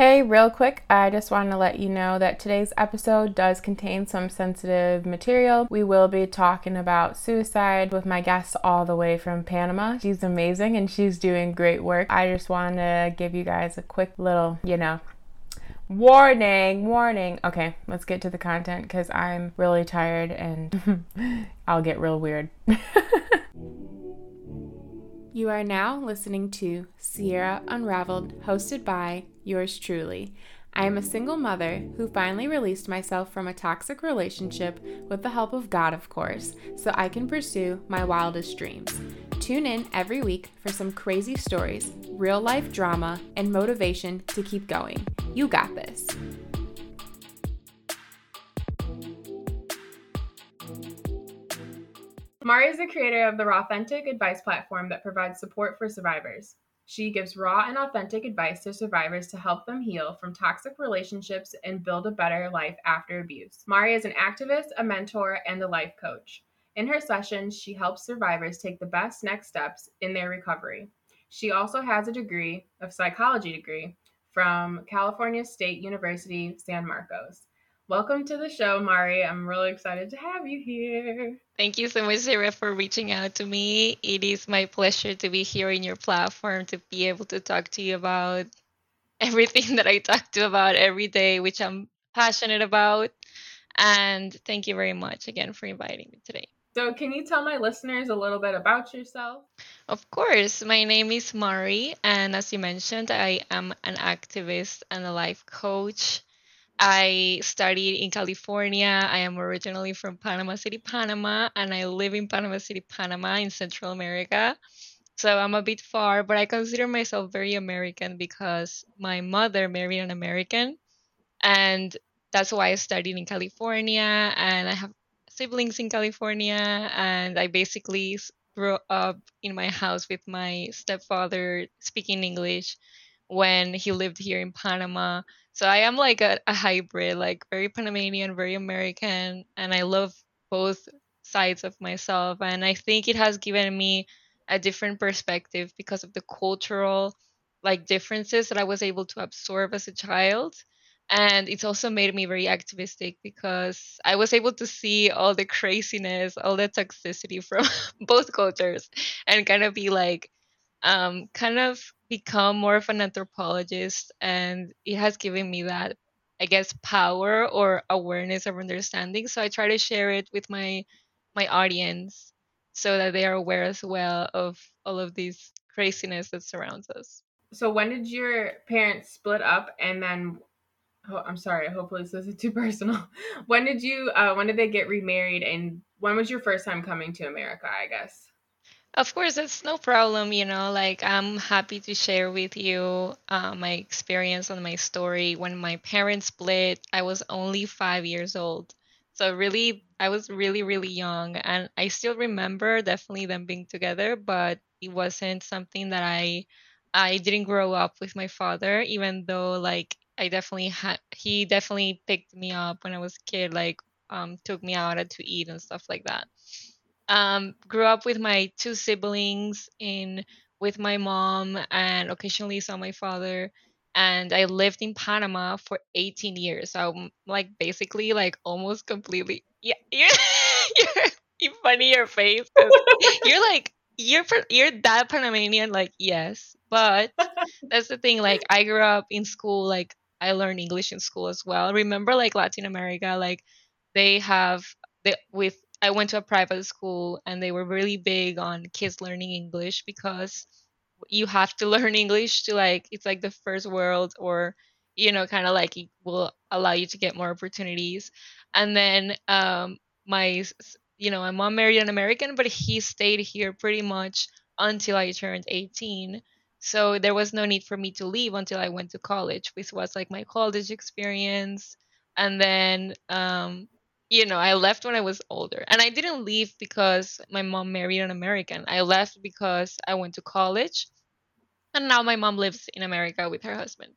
Hey, real quick, I just wanted to let you know that today's episode does contain some sensitive material. We will be talking about suicide with my guest all the way from Panama. She's amazing and she's doing great work. I just want to give you guys a quick little, you know, warning, warning. Okay, let's get to the content because I'm really tired and I'll get real weird. You are now listening to Sierra Unraveled, hosted by yours truly. I am a single mother who finally released myself from a toxic relationship with the help of God, of course, so I can pursue my wildest dreams. Tune in every week for some crazy stories, real life drama, and motivation to keep going. You got this. Mari is the creator of the Raw Authentic Advice platform that provides support for survivors. She gives raw and authentic advice to survivors to help them heal from toxic relationships and build a better life after abuse. Mari is an activist, a mentor, and a life coach. In her sessions, she helps survivors take the best next steps in their recovery. She also has a degree, a psychology degree, from California State University, San Marcos. Welcome to the show, Mari. I'm really excited to have you here. Thank you so much, Sarah, for reaching out to me. It is my pleasure to be here in your platform to be able to talk to you about everything that I talk to about every day, which I'm passionate about. And thank you very much again for inviting me today. So, can you tell my listeners a little bit about yourself? Of course. My name is Mari, and as you mentioned, I am an activist and a life coach. I studied in California. I am originally from Panama City, Panama, and I live in Panama City, Panama in Central America. So I'm a bit far, but I consider myself very American because my mother married an American. And that's why I studied in California. And I have siblings in California. And I basically grew up in my house with my stepfather speaking English when he lived here in Panama. So I am like a, a hybrid, like very Panamanian, very American, and I love both sides of myself. And I think it has given me a different perspective because of the cultural like differences that I was able to absorb as a child. And it's also made me very activistic because I was able to see all the craziness, all the toxicity from both cultures and kind of be like, um, kind of become more of an anthropologist and it has given me that i guess power or awareness or understanding. So i try to share it with my my audience so that they are aware as well of all of these craziness that surrounds us. So when did your parents split up? And then oh, i'm sorry hopefully this isn't too personal. When did you uh, when did they get remarried? And when was your first time coming to america i guess of course, it's no problem. You know, like I'm happy to share with you uh, my experience and my story. When my parents split, I was only five years old. So, really, I was really, really young. And I still remember definitely them being together, but it wasn't something that I. I didn't grow up with my father, even though like I definitely had he definitely picked me up when I was a kid, like um took me out to eat and stuff like that. Um, grew up with my two siblings in with my mom and occasionally saw my father and I lived in Panama for 18 years. So I'm like basically like almost completely yeah you're you're, you funny your face you're like you're you're that Panamanian like yes but that's the thing like I grew up in school like I learned English in school as well. Remember like Latin America like they have they, with I went to a private school and they were really big on kids learning English because you have to learn English to like it's like the first world or you know kind of like it will allow you to get more opportunities. And then um my you know my mom married an American but he stayed here pretty much until I turned 18. So there was no need for me to leave until I went to college, which was like my college experience. And then um, you know, I left when I was older. And I didn't leave because my mom married an American. I left because I went to college. And now my mom lives in America with her husband.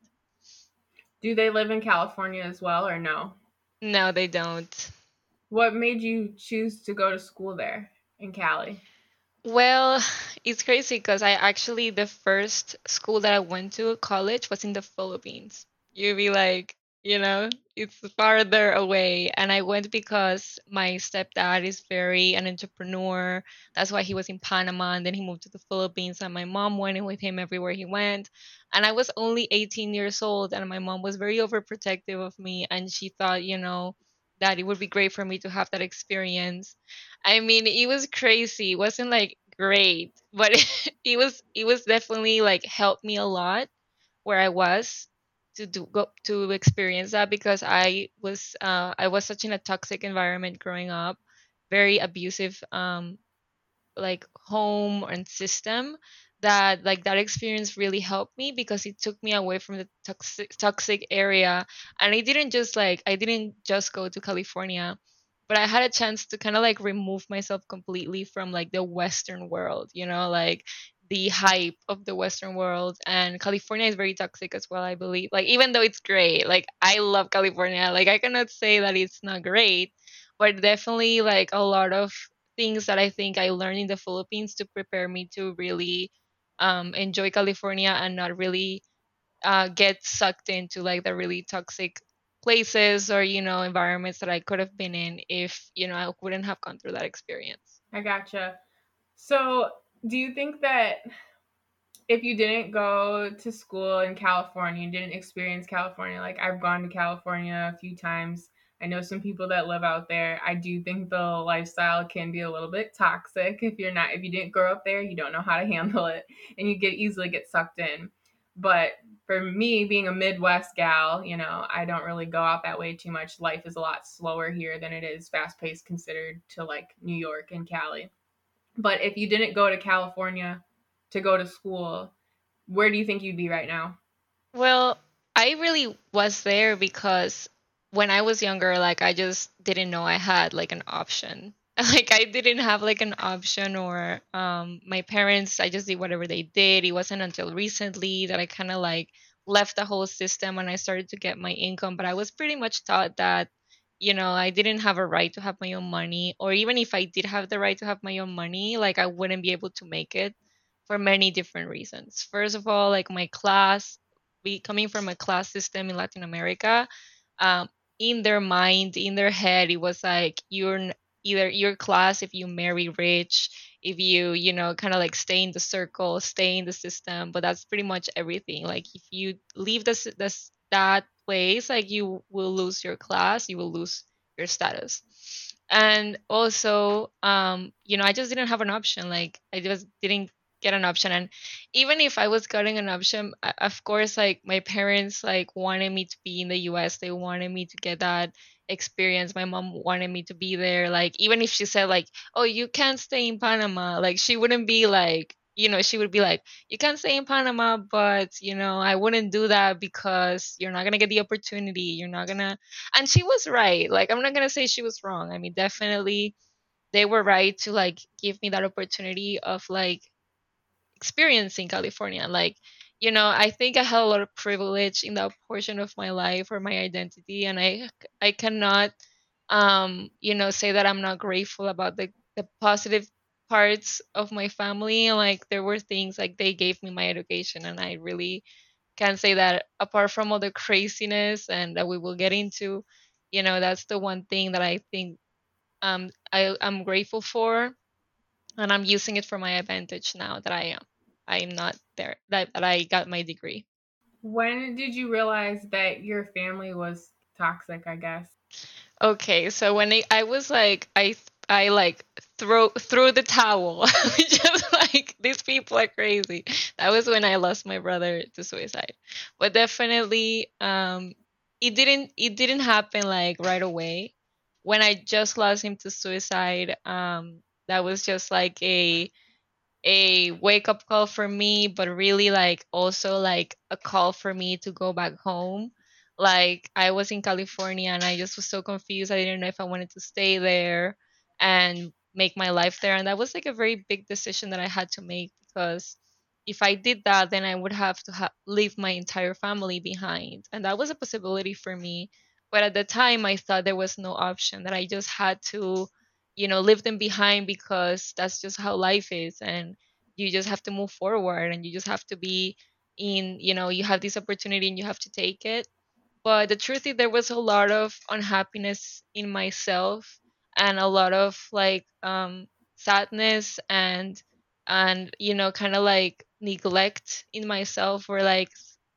Do they live in California as well or no? No, they don't. What made you choose to go to school there in Cali? Well, it's crazy because I actually, the first school that I went to, college, was in the Philippines. You'd be like, you know, it's farther away. And I went because my stepdad is very an entrepreneur. That's why he was in Panama and then he moved to the Philippines and my mom went with him everywhere he went. And I was only 18 years old and my mom was very overprotective of me and she thought, you know, that it would be great for me to have that experience. I mean, it was crazy. It wasn't like great, but it was it was definitely like helped me a lot where I was to do go to experience that because I was uh, I was such in a toxic environment growing up, very abusive um like home and system that like that experience really helped me because it took me away from the toxic toxic area. And I didn't just like I didn't just go to California but I had a chance to kind of like remove myself completely from like the western world you know like the hype of the western world and california is very toxic as well i believe. Like even though it's great like i love california. Like i cannot say that it's not great but definitely like a lot of things that i think i learned in the philippines to prepare me to really um, enjoy california and not really uh, get sucked into like the really toxic places or you know environments that i could have been in if you know i wouldn't have gone through that experience. I gotcha. So, do you think that if you didn't go to school in California, you didn't experience California, like I've gone to California a few times. I know some people that live out there. I do think the lifestyle can be a little bit toxic if you're not if you didn't grow up there, you don't know how to handle it and you get easily get sucked in. But for me being a Midwest gal, you know, I don't really go out that way too much. Life is a lot slower here than it is fast paced considered to like New York and Cali. But if you didn't go to California to go to school, where do you think you'd be right now? Well, I really was there because when I was younger, like I just didn't know I had like an option. Like I didn't have like an option or um my parents, I just did whatever they did. It wasn't until recently that I kind of like left the whole system and I started to get my income, but I was pretty much taught that you know, I didn't have a right to have my own money or even if I did have the right to have my own money, like I wouldn't be able to make it for many different reasons. First of all, like my class, we coming from a class system in Latin America, um, in their mind, in their head, it was like you're either your class if you marry rich, if you you know kind of like stay in the circle, stay in the system. But that's pretty much everything. Like if you leave this this that place, like you will lose your class, you will lose your status and also um you know i just didn't have an option like i just didn't get an option. And even if i was getting an option of course like my parents like wanted me to be in the us they wanted me to get that experience my mom wanted me to be there like even if she said like oh you can't stay in panama like she wouldn't be like you know she would be like you can't stay in panama but you know i wouldn't do that because you're not gonna get the opportunity you're not gonna and she was right like i'm not gonna say she was wrong i mean definitely they were right to like give me that opportunity of like experience in California. Like, you know, I think I had a lot of privilege in that portion of my life or my identity, and I I cannot, um, you know, say that I'm not grateful about the the positive parts of my family. Like, there were things like they gave me my education, and I really can say that apart from all the craziness and that we will get into, you know, that's the one thing that I think um I I'm grateful for and I'm using it for my advantage now that I am I'm not there that, that I got my degree. When did you realize that your family was toxic, I guess? Okay, so when I, I was like I I like throw threw the towel just like these people are crazy. That was when I lost my brother to suicide. But definitely um it didn't it didn't happen like right away. When I just lost him to suicide, um that was just like a a wake up call for me, but really like also like a call for me to go back home. Like I was in California and I just was so confused. I didn't know if I wanted to stay there and make my life there. And that was like a very big decision that I had to make because if I did that, then I would have to ha- leave my entire family behind. And that was a possibility for me. But at the time, I thought there was no option, that I just had to you know leave them behind because that's just how life is and you just have to move forward and you just have to be in you know you have this opportunity and you have to take it. But the truth is there was a lot of unhappiness in myself and a lot of like um sadness and and you know kind of like neglect in myself or like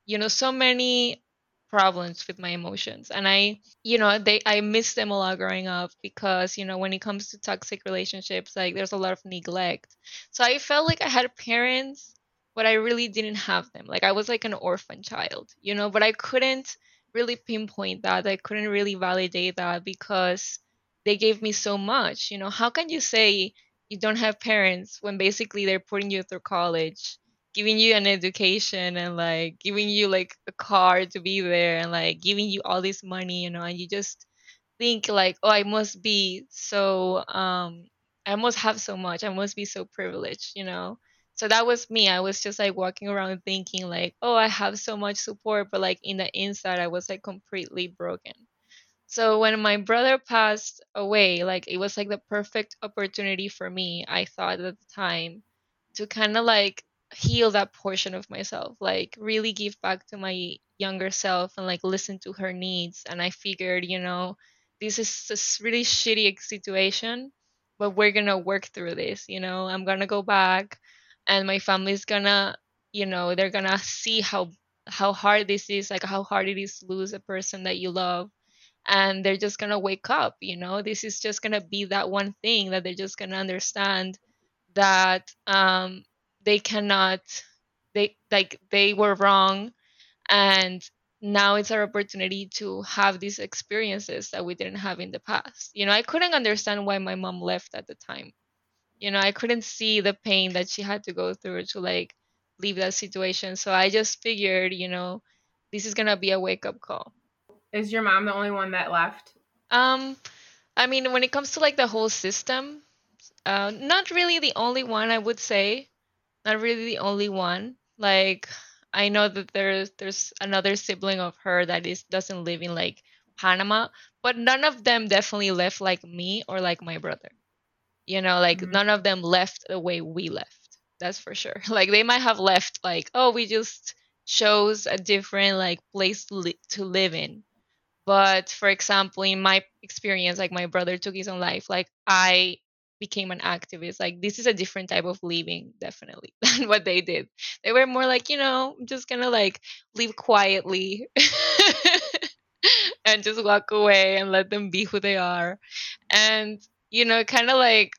you know so many problems with my emotions. And i you know they i miss them a lot growing up because you know when it comes to toxic relationships like there's a lot of neglect. So i felt like i had parents but i really didn't have them. Like i was like an orphan child you know but i couldn't really pinpoint that. I couldn't really validate that because they gave me so much you know. How can you say you don't have parents when basically they're putting you through college giving you an education and like giving you like a car to be there and like giving you all this money you know and you just think like oh i must be so um i must have so much. I must be so privileged you know? So that was me. I was just like walking around thinking like oh i have so much support but like in the inside i was like completely broken. So when my brother passed away like it was like the perfect opportunity for me i thought at the time to kind of like heal that portion of myself like really give back to my younger self and like listen to her needs. And i figured you know this is a really shitty situation but we're gonna work through this you know? I'm gonna go back and my family's gonna you know they're gonna see how how hard this is like how hard it is to lose a person that you love. And they're just gonna wake up you know? This is just gonna be that one thing that they're just gonna understand that um they cannot they like they were wrong. And now it's our opportunity to have these experiences that we didn't have in the past. You know i couldn't understand why my mom left at the time. You know i couldn't see the pain that she had to go through to like leave that situation. So i just figured you know this is gonna be a wake up call. Is your mom the only one that left? Um i mean when it comes to like the whole system uh not really the only one i would say not really the only one. Like I know that there's there's another sibling of her that is doesn't live in like Panama, but none of them definitely left like me or like my brother. You know, like mm-hmm. none of them left the way we left. That's for sure. Like they might have left like, oh, we just chose a different like place to, li- to live in. But for example, in my experience, like my brother took his own life. Like I became an activist like this is a different type of living definitely than what they did. They were more like you know i'm just gonna like live quietly and just walk away and let them be who they are. And you know kind of like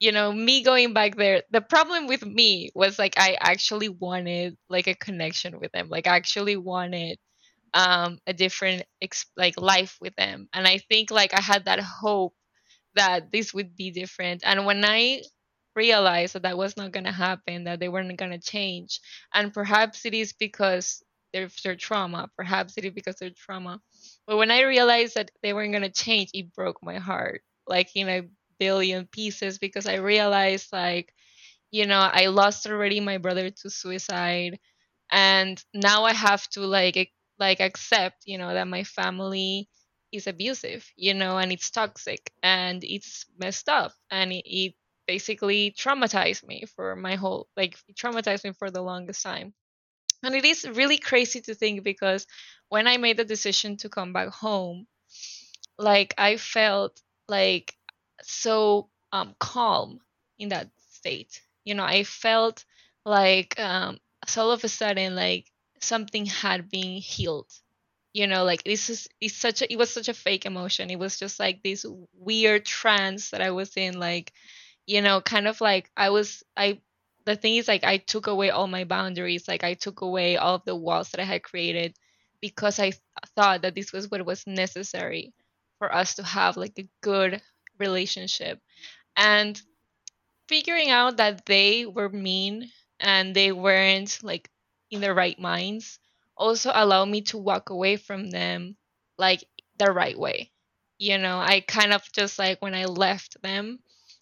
you know me going back there the problem with me was like i actually wanted like a connection with them like i actually wanted um a different ex- like life with them. And i think like i had that hope that this would be different. And when I realized that that was not going to happen, that they weren't going to change, and perhaps it is because they're their trauma, perhaps it is because of trauma. But when I realized that they weren't going to change, it broke my heart like in a billion pieces because I realized like you know I lost already my brother to suicide and now I have to like like accept you know that my family is abusive, you know, and it's toxic and it's messed up and it, it basically traumatized me for my whole like traumatized me for the longest time. And it is really crazy to think because when I made the decision to come back home, like I felt like so um calm in that state. You know, I felt like um so all of a sudden like something had been healed you know like this is it's such a it was such a fake emotion. It was just like this weird trance that i was in like you know kind of like i was i the thing is like i took away all my boundaries. Like i took away all of the walls that i had created because i th- thought that this was what was necessary for us to have like a good relationship. And figuring out that they were mean and they weren't like in their right minds also allow me to walk away from them like the right way. You know, I kind of just like when I left them,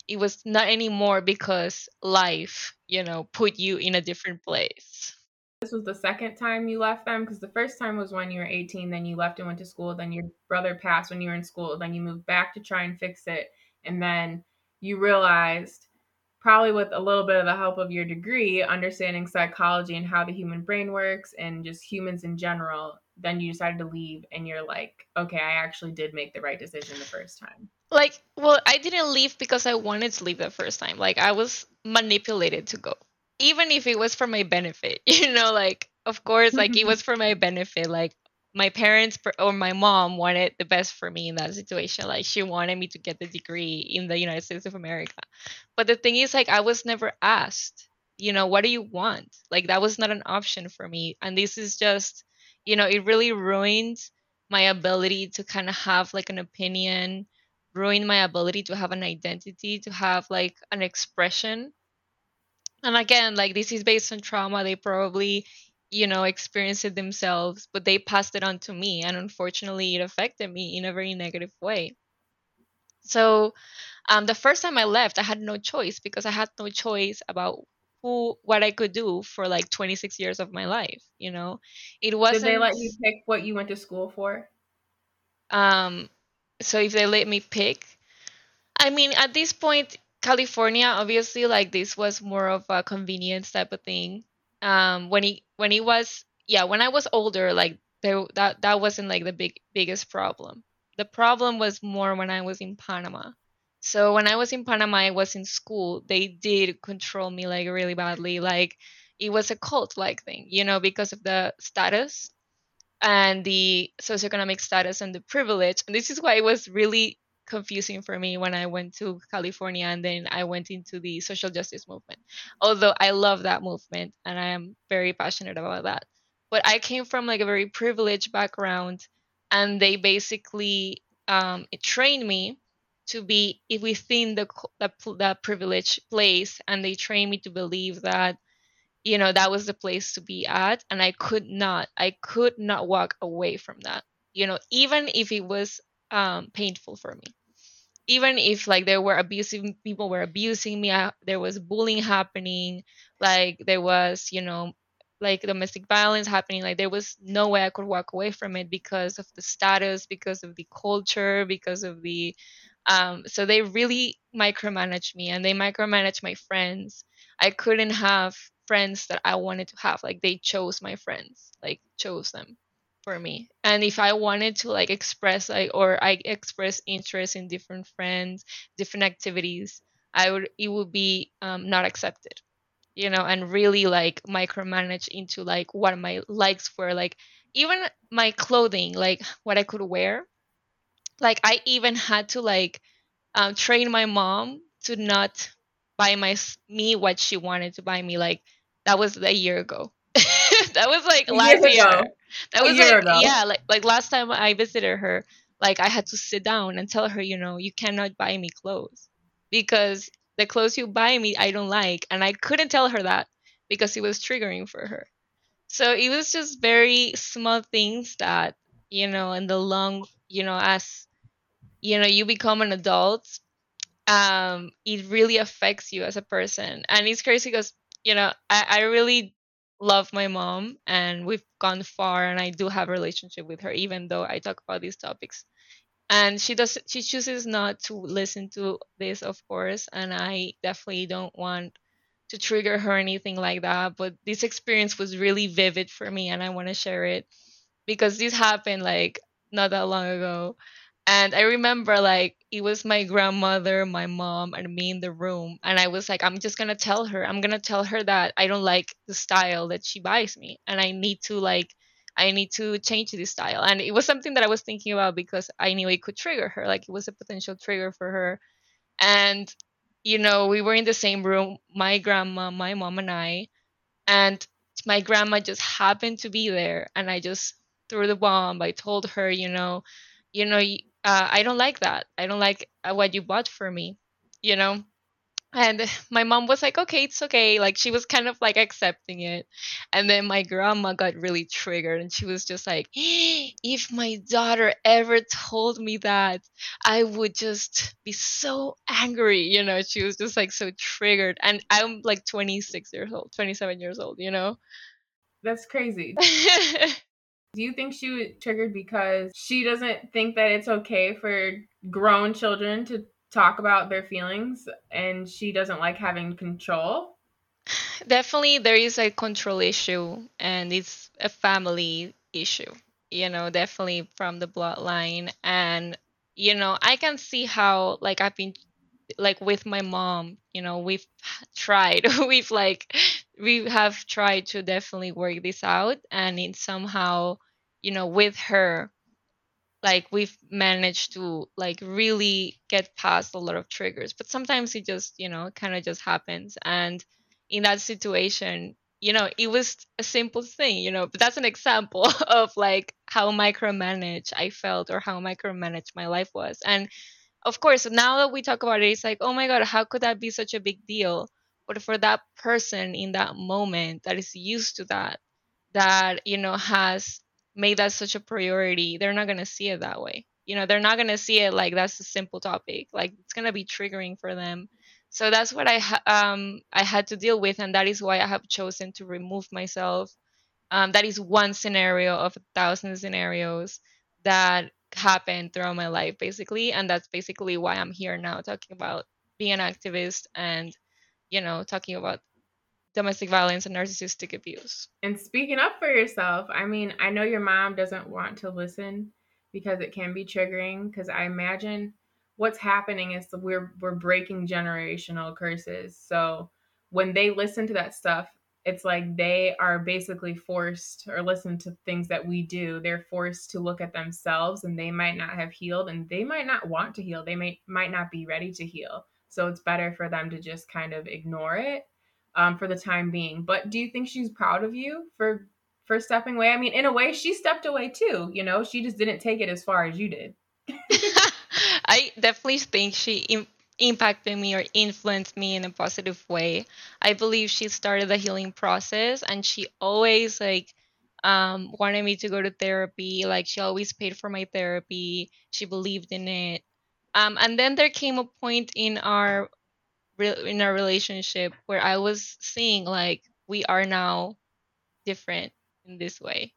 it was not anymore because life, you know, put you in a different place. This was the second time you left them because the first time was when you were 18, then you left and went to school, then your brother passed when you were in school, then you moved back to try and fix it, and then you realized probably with a little bit of the help of your degree, understanding psychology and how the human brain works and just humans in general, then you decided to leave and you're like, okay, I actually did make the right decision the first time? Like, well, I didn't leave because I wanted to leave the first time. Like, I was manipulated to go, even if it was for my benefit. You know, like, of course, like it was for my benefit. Like, my parents or my mom wanted the best for me in that situation. Like, she wanted me to get the degree in the United States of America. But the thing is, like, I was never asked, you know, what do you want? Like, that was not an option for me. And this is just, you know, it really ruined my ability to kind of have like an opinion ruin my ability to have an identity, to have like an expression. And again, like this is based on trauma. They probably, you know, experienced it themselves, but they passed it on to me. And unfortunately, it affected me in a very negative way. So, um, the first time I left, I had no choice because I had no choice about who, what I could do for like 26 years of my life. You know, it wasn't. Did they let you pick what you went to school for? Um, so if they let me pick, I mean, at this point, California, obviously, like this was more of a convenience type of thing. Um, when he when he was yeah, when I was older, like there that that wasn't like the big biggest problem. The problem was more when I was in Panama. So when I was in Panama, I was in school. They did control me like really badly. Like it was a cult like thing, you know, because of the status and the socioeconomic status and the privilege. And this is why it was really confusing for me when I went to California and then I went into the social justice movement. Although I love that movement and I am very passionate about that. But I came from like a very privileged background and they basically um, trained me to be within the, the, the privileged place and they trained me to believe that you know that was the place to be at and i could not i could not walk away from that you know even if it was um, painful for me even if like there were abusive people were abusing me I, there was bullying happening like there was you know like domestic violence happening like there was no way i could walk away from it because of the status because of the culture because of the um so they really micromanaged me and they micromanaged my friends i couldn't have friends that I wanted to have. Like they chose my friends, like chose them for me. And if I wanted to like express like or I express interest in different friends, different activities, I would it would be um, not accepted. You know, and really like micromanage into like what my likes were, like even my clothing, like what I could wear. Like I even had to like um, train my mom to not buy my me what she wanted to buy me. Like that was a year ago. that was like last year. Ago. That was like ago. yeah, like like last time I visited her, like I had to sit down and tell her, you know, you cannot buy me clothes because the clothes you buy me I don't like, and I couldn't tell her that because it was triggering for her. So it was just very small things that you know, in the long, you know, as you know, you become an adult, um, it really affects you as a person, and it's crazy because you know, I, I really love my mom and we've gone far and I do have a relationship with her even though I talk about these topics. And she does she chooses not to listen to this of course and I definitely don't want to trigger her anything like that, but this experience was really vivid for me and I want to share it because this happened like not that long ago and I remember like it was my grandmother, my mom, and me in the room. And I was like, I'm just gonna tell her, I'm gonna tell her that I don't like the style that she buys me. And I need to like I need to change this style. And it was something that I was thinking about because I knew it could trigger her. Like it was a potential trigger for her. And, you know, we were in the same room, my grandma, my mom, and I. And my grandma just happened to be there. And I just threw the bomb. I told her, you know, you know, uh, I don't like that. I don't like uh, what you bought for me, you know? And my mom was like, okay, it's okay. Like she was kind of like accepting it. And then my grandma got really triggered and she was just like, if my daughter ever told me that, I would just be so angry. You know, she was just like so triggered. And I'm like 26 years old, 27 years old, you know? That's crazy. Do you think she was triggered because she doesn't think that it's okay for grown children to talk about their feelings and she doesn't like having control? Definitely, there is a control issue and it's a family issue. you know, definitely from the bloodline. And, you know, I can see how, like, I've been, like, with my mom, you know, we've tried, we've, like, we have tried to definitely work this out. And it somehow, you know, with her, like we've managed to like really get past a lot of triggers. But sometimes it just you know kind of just happens. And in that situation you know it was a simple thing you know but that's an example of like how micromanaged i felt or how micromanaged my life was. And of course now that we talk about it it's like oh my god how could that be such a big deal but for that person in that moment that is used to that that you know has made that such a priority they're not going to see it that way. You know they're not going to see it like that's a simple topic like it's going to be triggering for them. So that's what i ha- um i had to deal with and that is why i have chosen to remove myself. Um, that is one scenario of a thousand scenarios that happened throughout my life basically and that's basically why i'm here now talking about being an activist and you know talking about domestic violence and narcissistic abuse. And speaking up for yourself, I mean, I know your mom doesn't want to listen because it can be triggering because I imagine what's happening is we're we're breaking generational curses. So when they listen to that stuff, it's like they are basically forced or listen to things that we do. They're forced to look at themselves and they might not have healed and they might not want to heal. They may might not be ready to heal. So it's better for them to just kind of ignore it um, for the time being. But do you think she's proud of you for for stepping away? I mean, in a way, she stepped away too. You know, she just didn't take it as far as you did. I definitely think she Im- impacted me or influenced me in a positive way. I believe she started the healing process, and she always like um, wanted me to go to therapy. Like she always paid for my therapy. She believed in it. Um, and then there came a point in our in our relationship where I was seeing like we are now different in this way.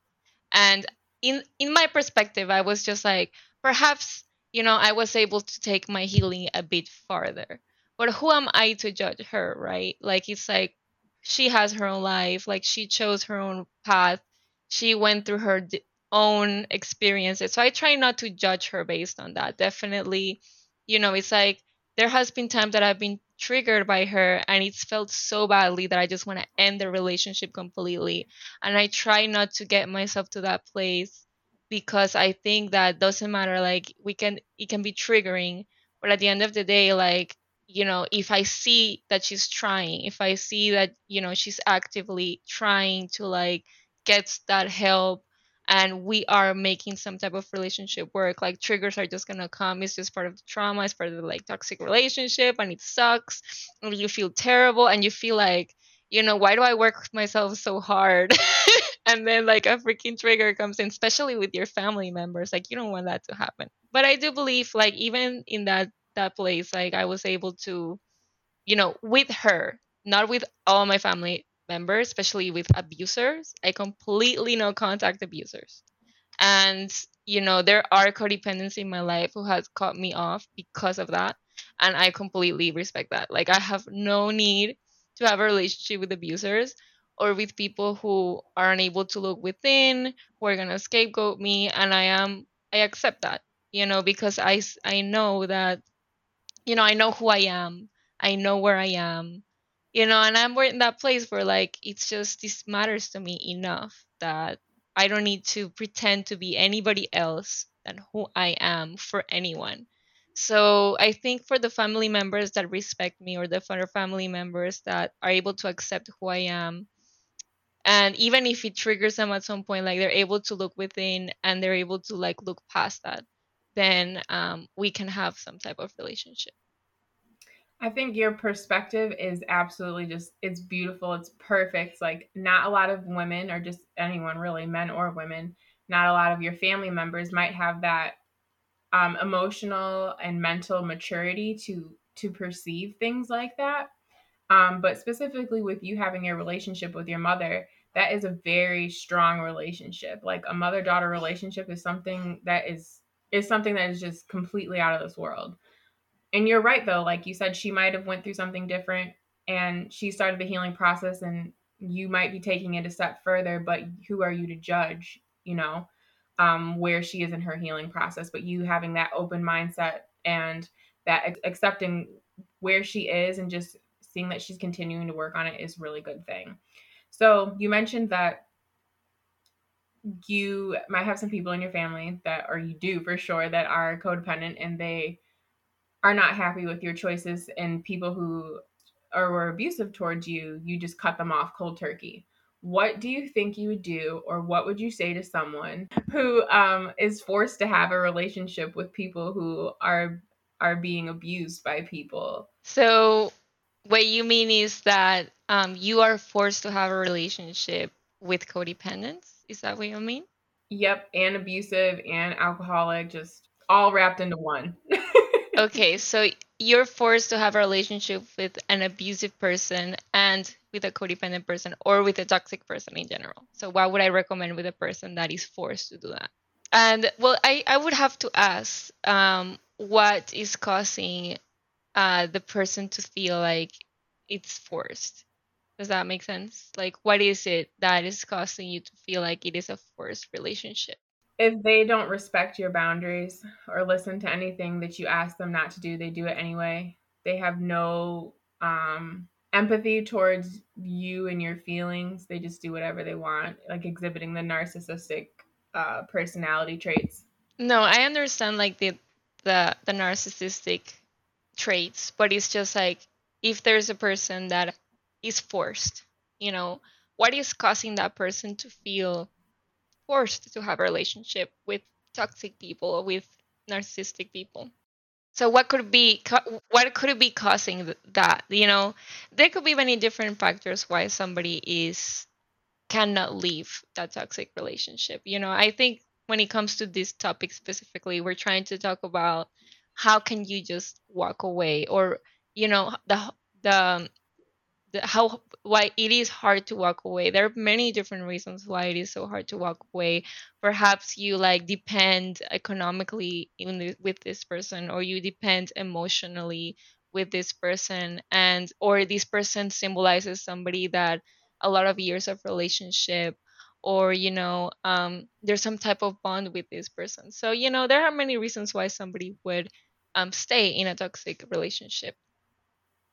And in in my perspective, I was just like perhaps you know I was able to take my healing a bit farther. But who am I to judge her, right? Like it's like she has her own life, like she chose her own path. She went through her own experiences. So I try not to judge her based on that. Definitely, you know, it's like there has been times that I've been triggered by her and it's felt so badly that I just want to end the relationship completely. And I try not to get myself to that place because I think that doesn't matter like we can it can be triggering, but at the end of the day like you know, if I see that she's trying, if I see that, you know, she's actively trying to like get that help and we are making some type of relationship work. Like triggers are just gonna come. It's just part of the trauma. It's part of the like toxic relationship and it sucks and you feel terrible and you feel like you know why do i work myself so hard? And then like a freaking trigger comes in especially with your family members. Like you don't want that to happen. But i do believe like even in that that place like i was able to you know with her not with all my family members, especially with abusers. I completely no contact abusers. And, you know, there are codependency in my life who has cut me off because of that. And I completely respect that. Like, I have no need to have a relationship with abusers or with people who are unable to look within, who are going to scapegoat me. And I am, I accept that, you know, because I, I know that, you know, I know who I am. I know where I am you know and i'm in that place where like it's just this matters to me enough that i don't need to pretend to be anybody else than who i am for anyone. So i think for the family members that respect me or the other family members that are able to accept who i am and even if it triggers them at some point like they're able to look within and they're able to like look past that then um, we can have some type of relationship I think your perspective is absolutely just it's beautiful. It's perfect. like not a lot of women or just anyone really, men or women, not a lot of your family members might have that um, emotional and mental maturity to to perceive things like that. Um, but specifically with you having your relationship with your mother, that is a very strong relationship. Like a mother daughter relationship is something that is is something that is just completely out of this world and you're right though like you said she might have went through something different and she started the healing process and you might be taking it a step further but who are you to judge you know um, where she is in her healing process, but you having that open mindset and that accepting where she is and just seeing that she's continuing to work on it is really good thing. So you mentioned that you might have some people in your family that, or you do for sure, that are codependent and they are not happy with your choices and people who are were abusive towards you, you just cut them off cold turkey. What do you think you would do, or what would you say to someone who um, is forced to have a relationship with people who are are being abused by people? So, what you mean is that um, you are forced to have a relationship with codependents? Is that what you mean? Yep, and abusive and alcoholic, just all wrapped into one. okay, so you're forced to have a relationship with an abusive person and with a codependent person or with a toxic person in general. So why would I recommend with a person that is forced to do that? And well, I, I would have to ask um, what is causing uh, the person to feel like it's forced. Does that make sense? Like, what is it that is causing you to feel like it is a forced relationship? If they don't respect your boundaries or listen to anything that you ask them not to do, they do it anyway. They have no um, empathy towards you and your feelings. They just do whatever they want, like exhibiting the narcissistic uh, personality traits. No, I understand like the the the narcissistic traits, but it's just like if there's a person that is forced, you know, what is causing that person to feel forced to have a relationship with toxic people with narcissistic people. So what could be what could be causing that? You know, there could be many different factors why somebody is cannot leave that toxic relationship. You know, I think when it comes to this topic specifically, we're trying to talk about how can you just walk away or you know the the how why it is hard to walk away. There are many different reasons why it is so hard to walk away. Perhaps you like depend economically in with this person or you depend emotionally with this person and or this person symbolizes somebody that a lot of years of relationship or you know um, there's some type of bond with this person. So you know there are many reasons why somebody would um, stay in a toxic relationship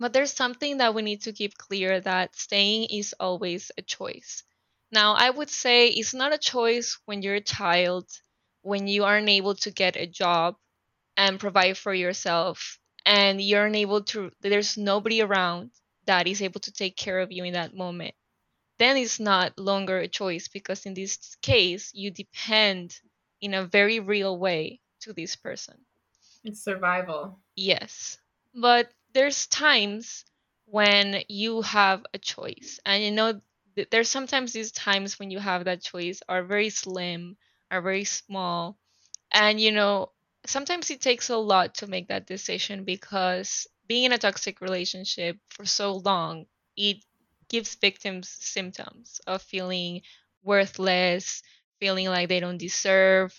but there's something that we need to keep clear that staying is always a choice. Now, I would say it's not a choice when you're a child, when you aren't able to get a job and provide for yourself, and you're unable to, there's nobody around that is able to take care of you in that moment. Then it's not longer a choice because in this case, you depend in a very real way to this person. It's survival. Yes. But there's times when you have a choice. And you know there's sometimes these times when you have that choice are very slim are very small. And you know sometimes it takes a lot to make that decision because being in a toxic relationship for so long it gives victims symptoms of feeling worthless feeling like they don't deserve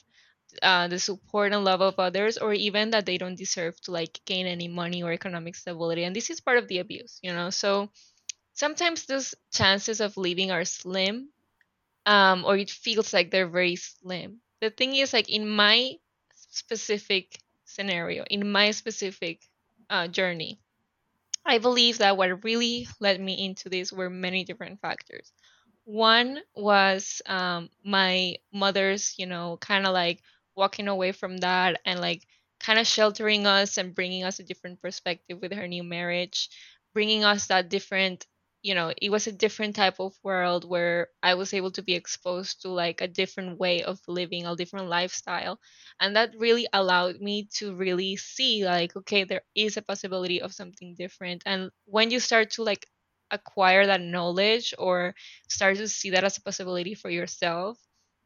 uh, the support and love of others or even that they don't deserve to like gain any money or economic stability. And this is part of the abuse you know? So sometimes those chances of leaving are slim um, or it feels like they're very slim. The thing is like in my specific scenario in my specific uh, journey i believe that what really led me into this were many different factors. One was um, my mother's you know kind of like walking away from that and like kind of sheltering us and bringing us a different perspective with her new marriage, bringing us that different, you know, it was a different type of world where I was able to be exposed to like a different way of living, a different lifestyle. And that really allowed me to really see like, okay, there is a possibility of something different. And when you start to like acquire that knowledge or start to see that as a possibility for yourself,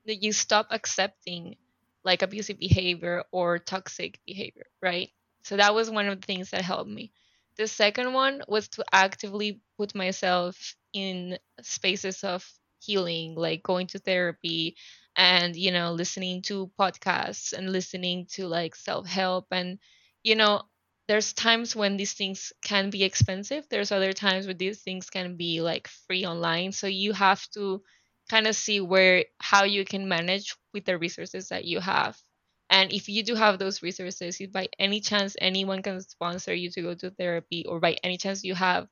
that you stop accepting like abusive behavior or toxic behavior, right? So that was one of the things that helped me. The second one was to actively put myself in spaces of healing, like going to therapy and, you know, listening to podcasts and listening to like self help. And, you know, there's times when these things can be expensive. There's other times where these things can be like free online. So you have to kind of see where how you can manage with the resources that you have. And if you do have those resources if by any chance anyone can sponsor you to go to therapy or by any chance you have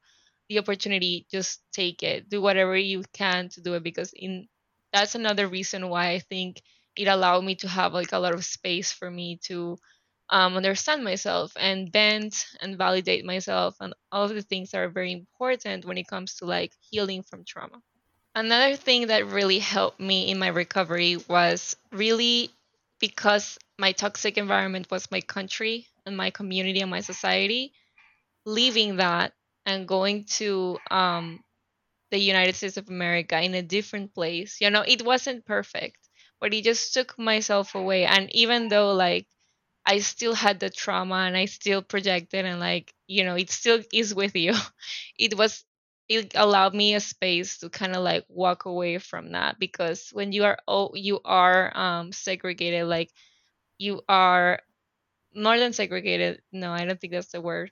the opportunity just take it. Do whatever you can to do it because in that's another reason why i think it allowed me to have like a lot of space for me to um, understand myself and bend and validate myself and all of the things that are very important when it comes to like healing from trauma another thing that really helped me in my recovery was really because my toxic environment was my country and my community and my society leaving that and going to um, the united states of america in a different place. You know it wasn't perfect but it just took myself away. And even though like i still had the trauma and i still projected and like you know it still is with you it was it allowed me a space to kind of like walk away from that because when you are oh you are um segregated like you are more than segregated no i don't think that's the word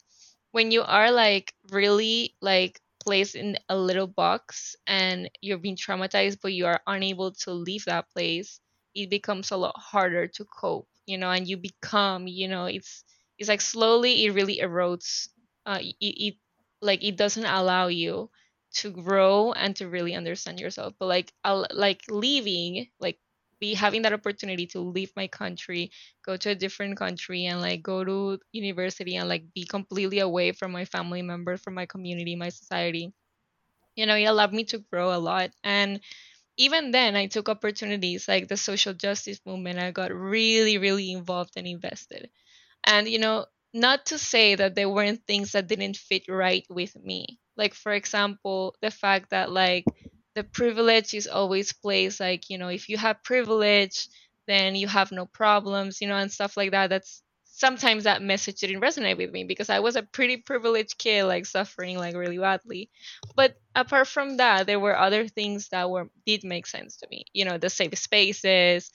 when you are like really like placed in a little box and you're being traumatized but you are unable to leave that place it becomes a lot harder to cope you know and you become you know it's it's like slowly it really erodes uh it, it like it doesn't allow you to grow and to really understand yourself. But like I'll, like leaving like be having that opportunity to leave my country go to a different country and like go to university and like be completely away from my family members from my community my society you know it allowed me to grow a lot. And even then i took opportunities like the social justice movement. I got really really involved and invested. And you know not to say that there weren't things that didn't fit right with me. Like for example the fact that like the privilege is always placed like you know if you have privilege then you have no problems you know and stuff like that. That's sometimes that message didn't resonate with me because i was a pretty privileged kid like suffering like really badly. But apart from that there were other things that were did make sense to me. You know the safe spaces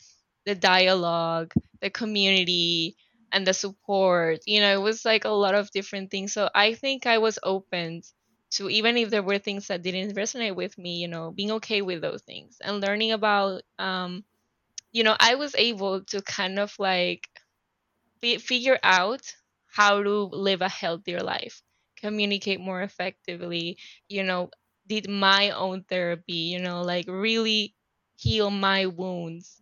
the dialogue the community and the support you know it was like a lot of different things. So i think i was open to even if there were things that didn't resonate with me you know being okay with those things and learning about um you know i was able to kind of like fi- figure out how to live a healthier life communicate more effectively you know did my own therapy you know like really heal my wounds.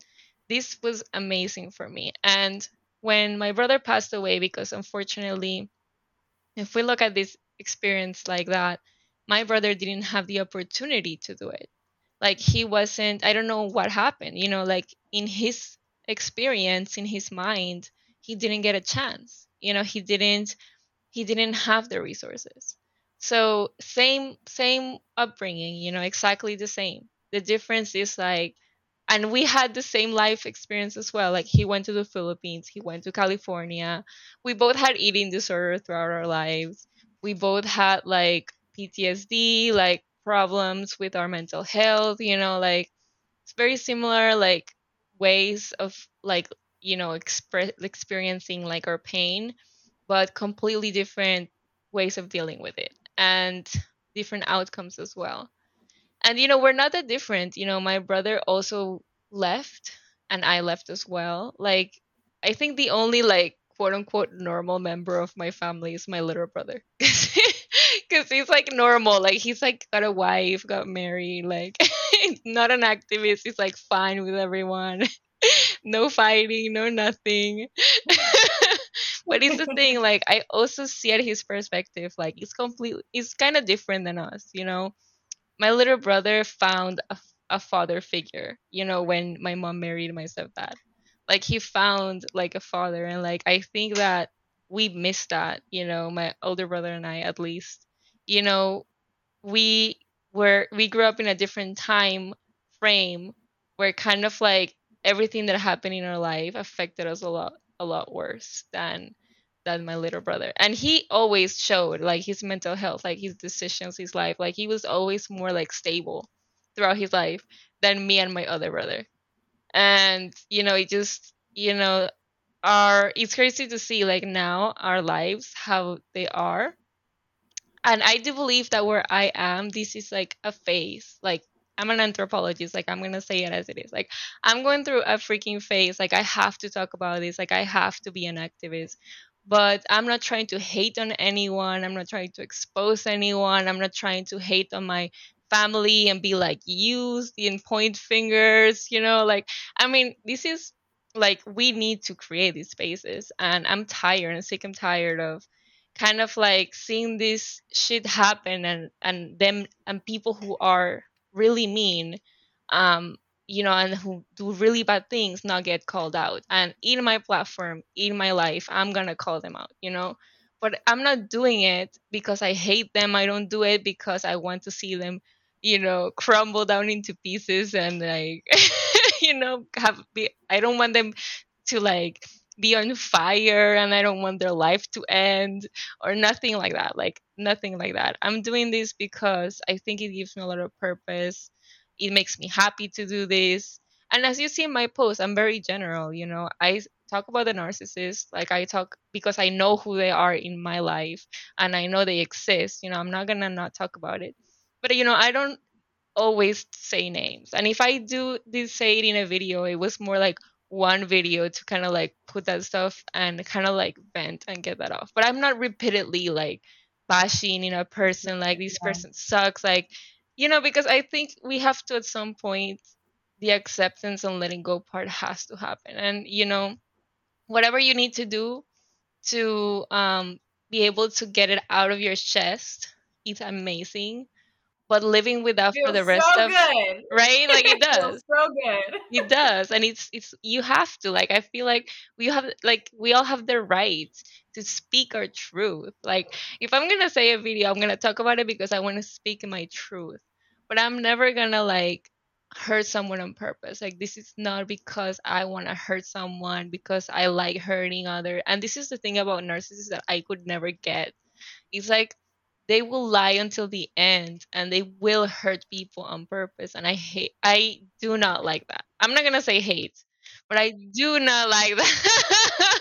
This was amazing for me. And when my brother passed away because unfortunately if we look at this experience like that my brother didn't have the opportunity to do it. Like he wasn't i don't know what happened you know like in his experience in his mind he didn't get a chance you know he didn't he didn't have the resources. So same same upbringing you know exactly the same. The difference is like and we had the same life experience as well. Like he went to the philippines he went to california. We both had eating disorder throughout our lives. We both had like ptsd like problems with our mental health you know like it's very similar like ways of like you know express experiencing like our pain but completely different ways of dealing with it and different outcomes as well and you know we're not that different you know my brother also left and i left as well. Like i think the only like quote unquote normal member of my family is my little brother. Because he's like normal. Like he's like got a wife got married like not an activist. He's like fine with everyone. No fighting no nothing. But it's the thing like i also see at his perspective like it's completely it's kind of different than us you know my little brother found a, a father figure you know when my mom married my stepdad. Like he found like a father and like i think that we missed that you know my older brother and i at least. You know we were we grew up in a different time frame where kind of like everything that happened in our life affected us a lot a lot worse than than my little brother and he always showed like his mental health like his decisions his life like he was always more like stable throughout his life than me and my other brother and you know it just you know our it's crazy to see like now our lives how they are and i do believe that where i am this is like a phase like I'm an anthropologist. Like I'm gonna say it as it is. Like I'm going through a freaking phase. Like I have to talk about this. Like I have to be an activist. But I'm not trying to hate on anyone. I'm not trying to expose anyone. I'm not trying to hate on my family and be like used and point fingers. You know, like I mean, this is like we need to create these spaces, and I'm tired and sick. I'm tired of kind of like seeing this shit happen and and them and people who are really mean um you know and who do really bad things not get called out and in my platform in my life i'm gonna call them out you know but i'm not doing it because i hate them i don't do it because i want to see them you know crumble down into pieces and like you know have be i don't want them to like be on fire and I don't want their life to end or nothing like that. Like nothing like that. I'm doing this because I think it gives me a lot of purpose. It makes me happy to do this. And as you see in my post, I'm very general, you know. I talk about the narcissist like I talk because I know who they are in my life and I know they exist. You know, I'm not going to not talk about it. But you know, I don't always say names. And if I do this say it in a video, it was more like one video to kind of like put that stuff and kind of like vent and get that off. But I'm not repeatedly like bashing in a person like this yeah. person sucks like you know because I think we have to at some point the acceptance and letting go part has to happen. And you know whatever you need to do to um be able to get it out of your chest it's amazing but living with that for the rest so of good. right? Like it does. so good. It does and it's it's you have to like i feel like we have like we all have the right to speak our truth. Like if i'm gonna say a video i'm gonna talk about it because i want to speak my truth but i'm never gonna like hurt someone on purpose. Like this is not because i want to hurt someone because i like hurting other and this is the thing about narcissists that i could never get. It's like they will lie until the end and they will hurt people on purpose and i hate i do not like that. I'm not gonna say hate but i do not like that.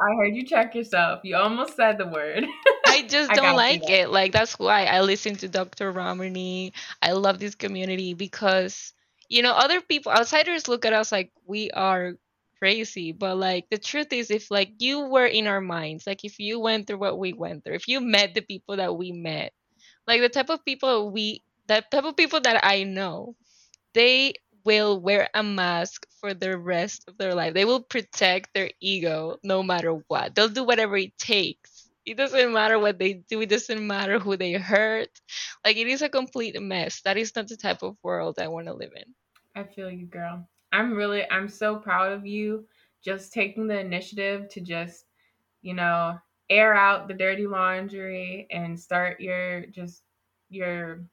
I heard you check yourself. You almost said the word. I just don't I like it. Like that's why i listen to dr ramani i love this community because you know other people outsiders look at us like we are crazy but like the truth is if like you were in our minds like if you went through what we went through if you met the people that we met like the type of people we the type of people that i know they will wear a mask for the rest of their life. They will protect their ego no matter what. They'll do whatever it takes. It doesn't matter what they do. It doesn't matter who they hurt. Like it is a complete mess. That is not the type of world i want to live in. I feel you girl I'm really I'm so proud of you just taking the initiative to just, you know, air out the dirty laundry and start your just your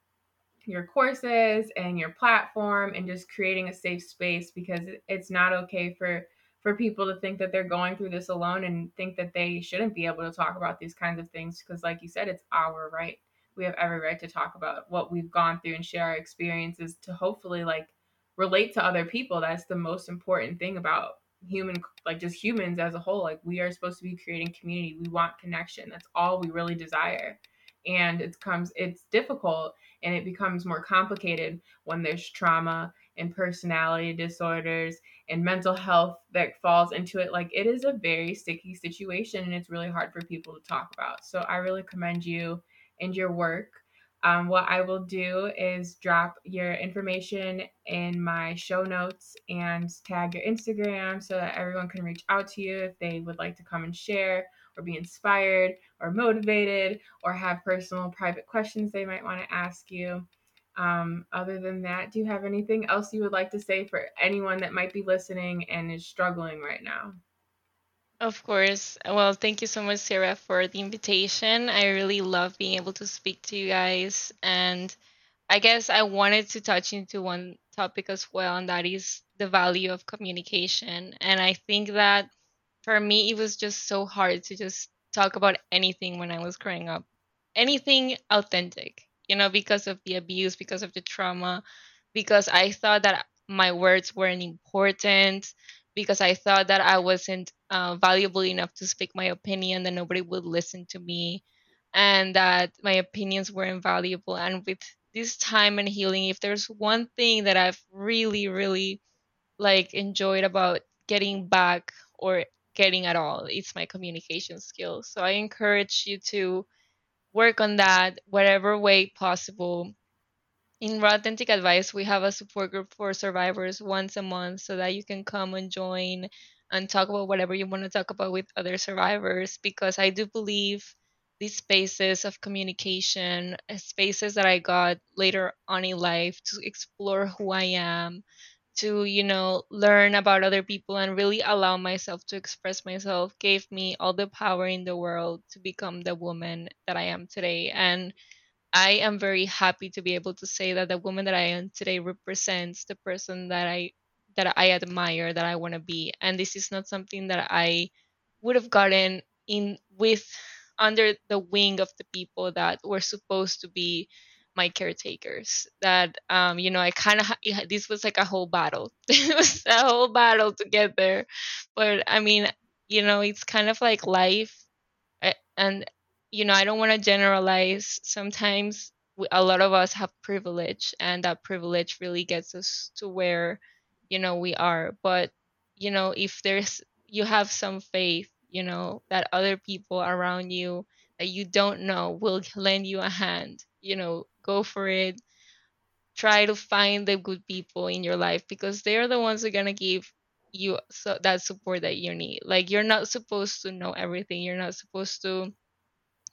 your courses and your platform and just creating a safe space because it's not okay for for people to think that they're going through this alone and think that they shouldn't be able to talk about these kinds of things because like you said it's our right. We have every right to talk about what we've gone through and share our experiences to hopefully like relate to other people that's the most important thing about human like just humans as a whole like we are supposed to be creating community we want connection that's all we really desire. And it comes it's difficult and it becomes more complicated when there's trauma and personality disorders and mental health that falls into it. Like it is a very sticky situation and it's really hard for people to talk about. So i really commend you and your work um, what I will do is drop your information in my show notes and tag your Instagram so that everyone can reach out to you if they would like to come and share or be inspired or motivated or have personal private questions they might want to ask you. Um, other than that, do you have anything else you would like to say for anyone that might be listening and is struggling right now? Of course. Well, thank you so much, Sarah, for the invitation. I really love being able to speak to you guys. And I guess I wanted to touch into one topic as well, and that is the value of communication. And I think that for me, it was just so hard to just talk about anything when I was growing up, anything authentic, you know, because of the abuse, because of the trauma, because I thought that my words weren't important because I thought that I wasn't uh, valuable enough to speak my opinion, that nobody would listen to me, and that my opinions were invaluable. And with this time and healing, if there's one thing that I've really, really like enjoyed about getting back or getting at all, it's my communication skills. So I encourage you to work on that whatever way possible. In Raw Authentic Advice, we have a support group for survivors once a month so that you can come and join and talk about whatever you want to talk about with other survivors because I do believe these spaces of communication, uh, spaces that I got later on in life to explore who I am, to, you know, learn about other people and really allow myself to express myself gave me all the power in the world to become the woman that I am today. And I am very happy to be able to say that the woman that I am today represents the person that I that I admire, that I want to be. And this is not something that I would have gotten in with under the wing of the people that were supposed to be my caretakers. That um you know i kind of this was like a whole battle. It was a whole battle to get there. But i mean you know it's kind of like life and you know i don't want to generalize. Sometimes a lot of us have privilege and that privilege really gets us to where you know we are but you know if there's you have some faith you know that other people around you that you don't know will lend you a hand you know go for it. Try to find the good people in your life because they're the ones that are going to give you so that support that you need. Like you're not supposed to know everything. You're not supposed to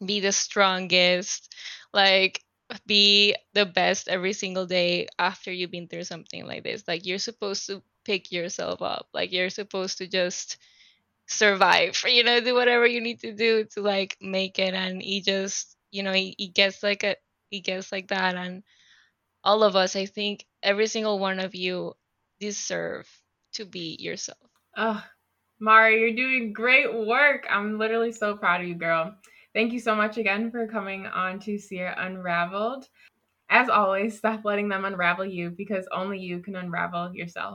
be the strongest. Like be the best every single day after you've been through something like this. Like you're supposed to pick yourself up. Like you're supposed to just survive you know do whatever you need to do to like make it. And he just you know he, he gets like a he gets like that. And all of us i think every single one of you deserve to be yourself. Oh mari you're doing great work. I'm literally so proud of you girl thank you so much again for coming on to Sierra Unraveled. As always, stop letting them unravel you because only you can unravel yourself.